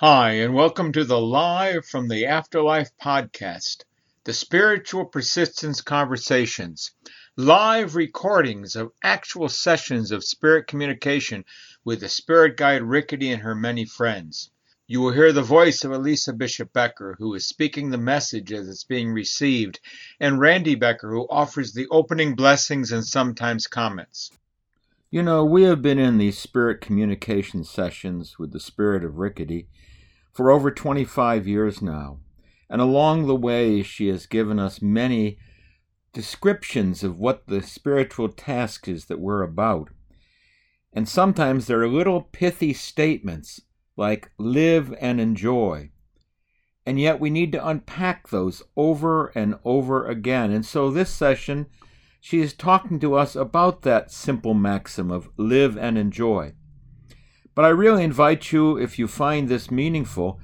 Hi, and welcome to the Live from the Afterlife podcast, the Spiritual Persistence Conversations, live recordings of actual sessions of spirit communication with the spirit guide Rickety and her many friends. You will hear the voice of Elisa Bishop Becker, who is speaking the message as it's being received, and Randy Becker, who offers the opening blessings and sometimes comments. You know, we have been in these spirit communication sessions with the spirit of Rickety for over 25 years now, and along the way she has given us many descriptions of what the spiritual task is that we're about. And sometimes there are little pithy statements like live and enjoy. And yet we need to unpack those over and over again. And so this session, she is talking to us about that simple maxim of live and enjoy. But I really invite you, if you find this meaningful,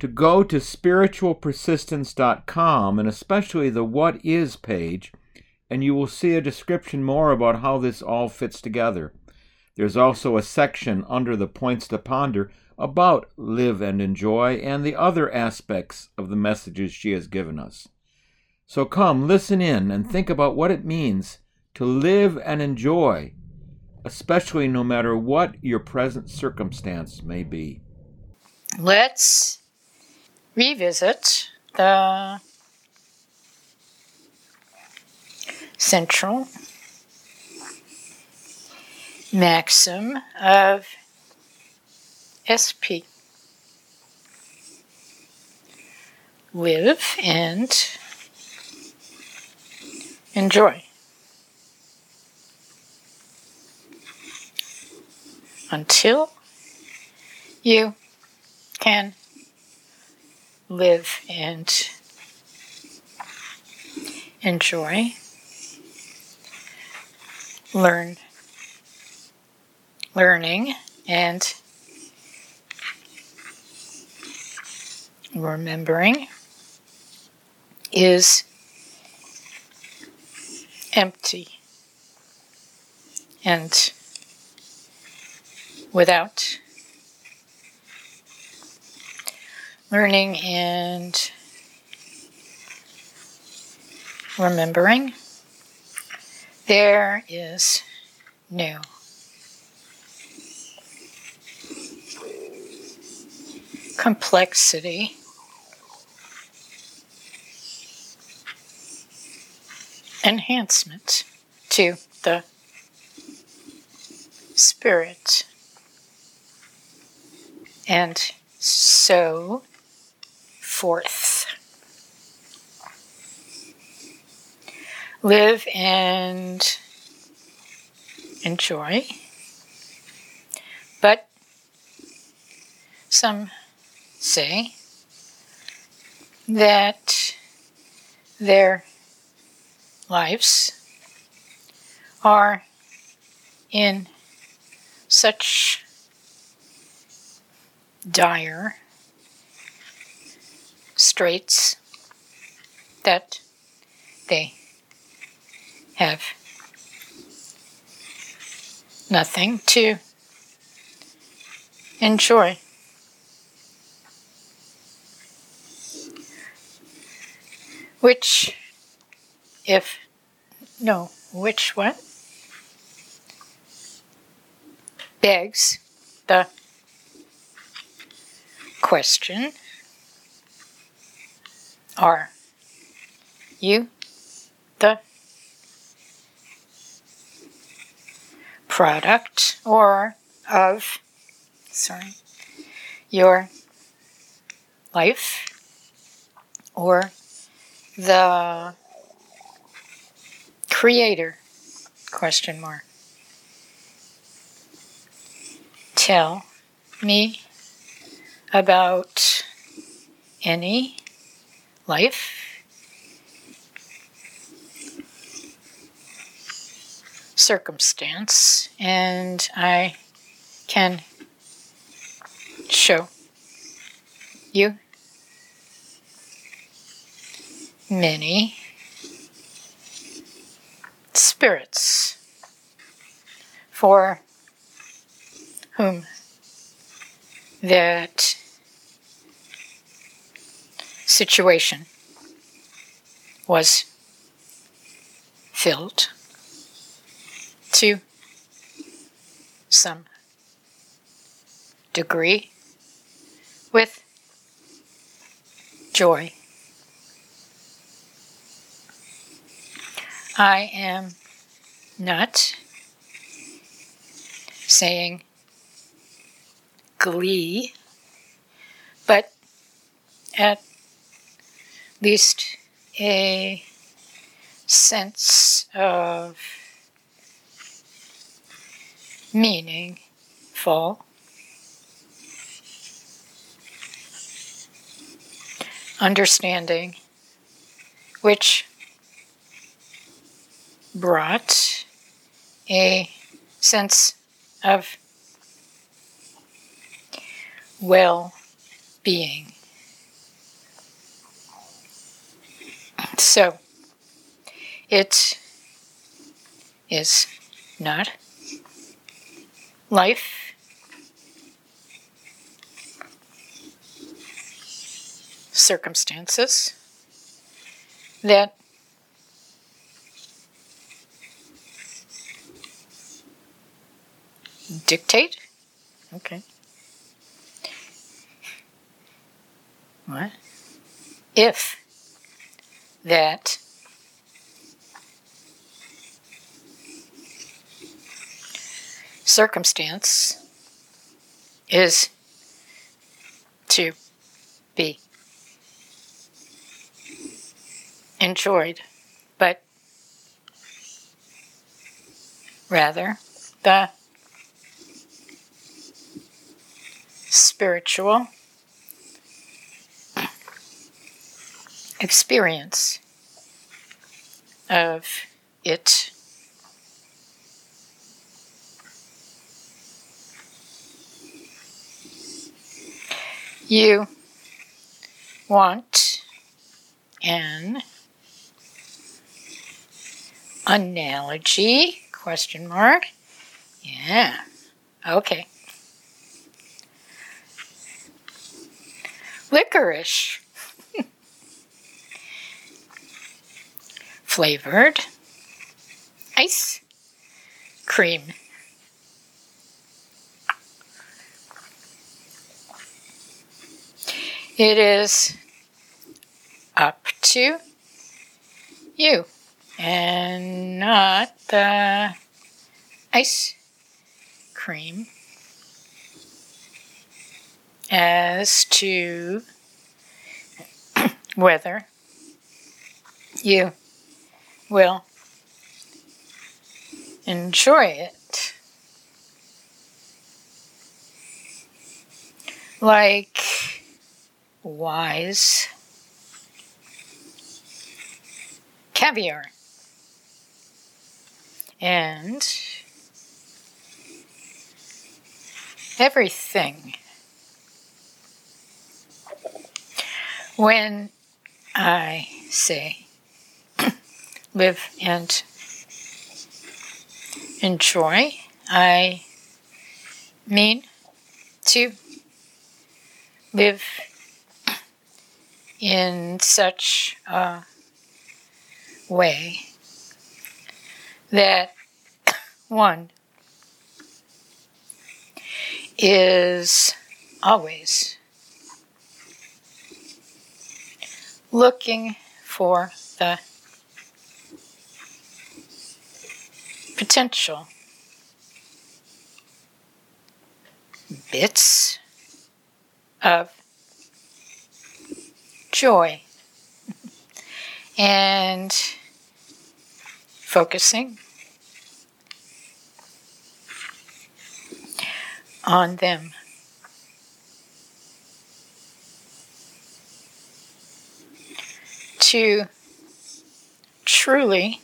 to go to spiritualpersistence.com and especially the What Is page, and you will see a description more about how this all fits together. There's also a section under the points to ponder about live and enjoy and the other aspects of the messages she has given us. So come, listen in, and think about what it means to live and enjoy especially no matter what your present circumstance may be. Let's revisit the central maxim of SP. Live and enjoy. Until you can live and enjoy, learn, learning, and remembering is empty and without learning and remembering, there is new. Complexity. Enhancement to the spirit and so forth. Live and enjoy, but some say that their lives are in such dire straits that they have nothing to enjoy. Which, if, no, which what? Begs the question Are you the product or of, sorry, your life or the creator? Question mark. Tell me about any life. Circumstance, and I can show you many spirits for whom that situation was filled to some degree with joy. I am not saying glee, but at least a sense of meaning, meaningful understanding, which brought a sense of well being. So, it is not life. Circumstances that dictate. Okay. What? If that circumstance is to be enjoyed, but rather the spiritual experience of it. You want an analogy? Question mark. Yeah. Okay. Licorice. Flavored ice cream. It is up to you and not the ice cream as to whether you will enjoy it. Like wise caviar and everything. When I say live and enjoy, I mean to live in such a way that one is always looking for the potential bits of joy and focusing on them. To truly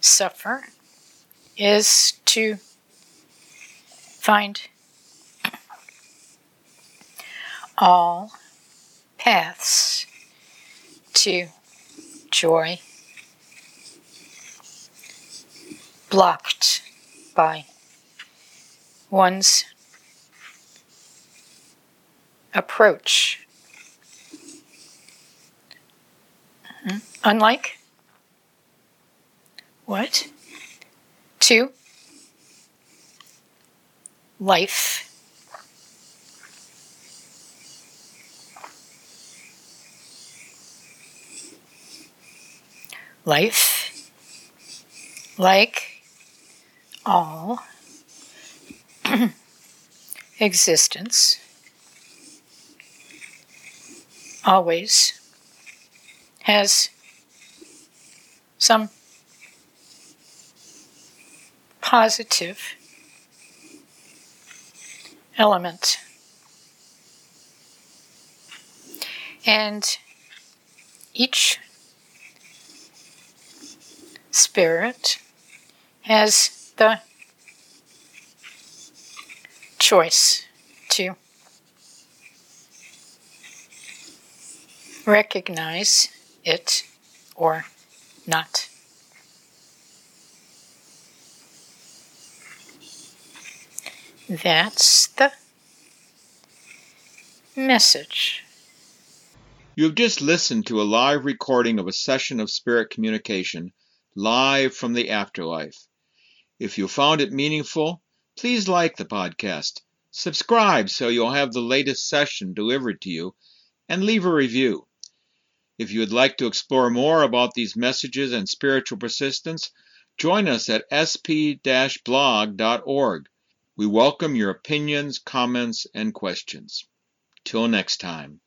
suffer is to find all paths to joy blocked by one's approach hmm? Unlike what? Two, life. Life, like all existence, always has some positive element. And each spirit has the choice to recognize it or not. That's the message. You have just listened to a live recording of a session of spirit communication live from the afterlife. If you found it meaningful, please like the podcast, subscribe so you'll have the latest session delivered to you, and leave a review. If you would like to explore more about these messages and spiritual persistence, join us at sp-blog.org. We welcome your opinions, comments, and questions. Till next time.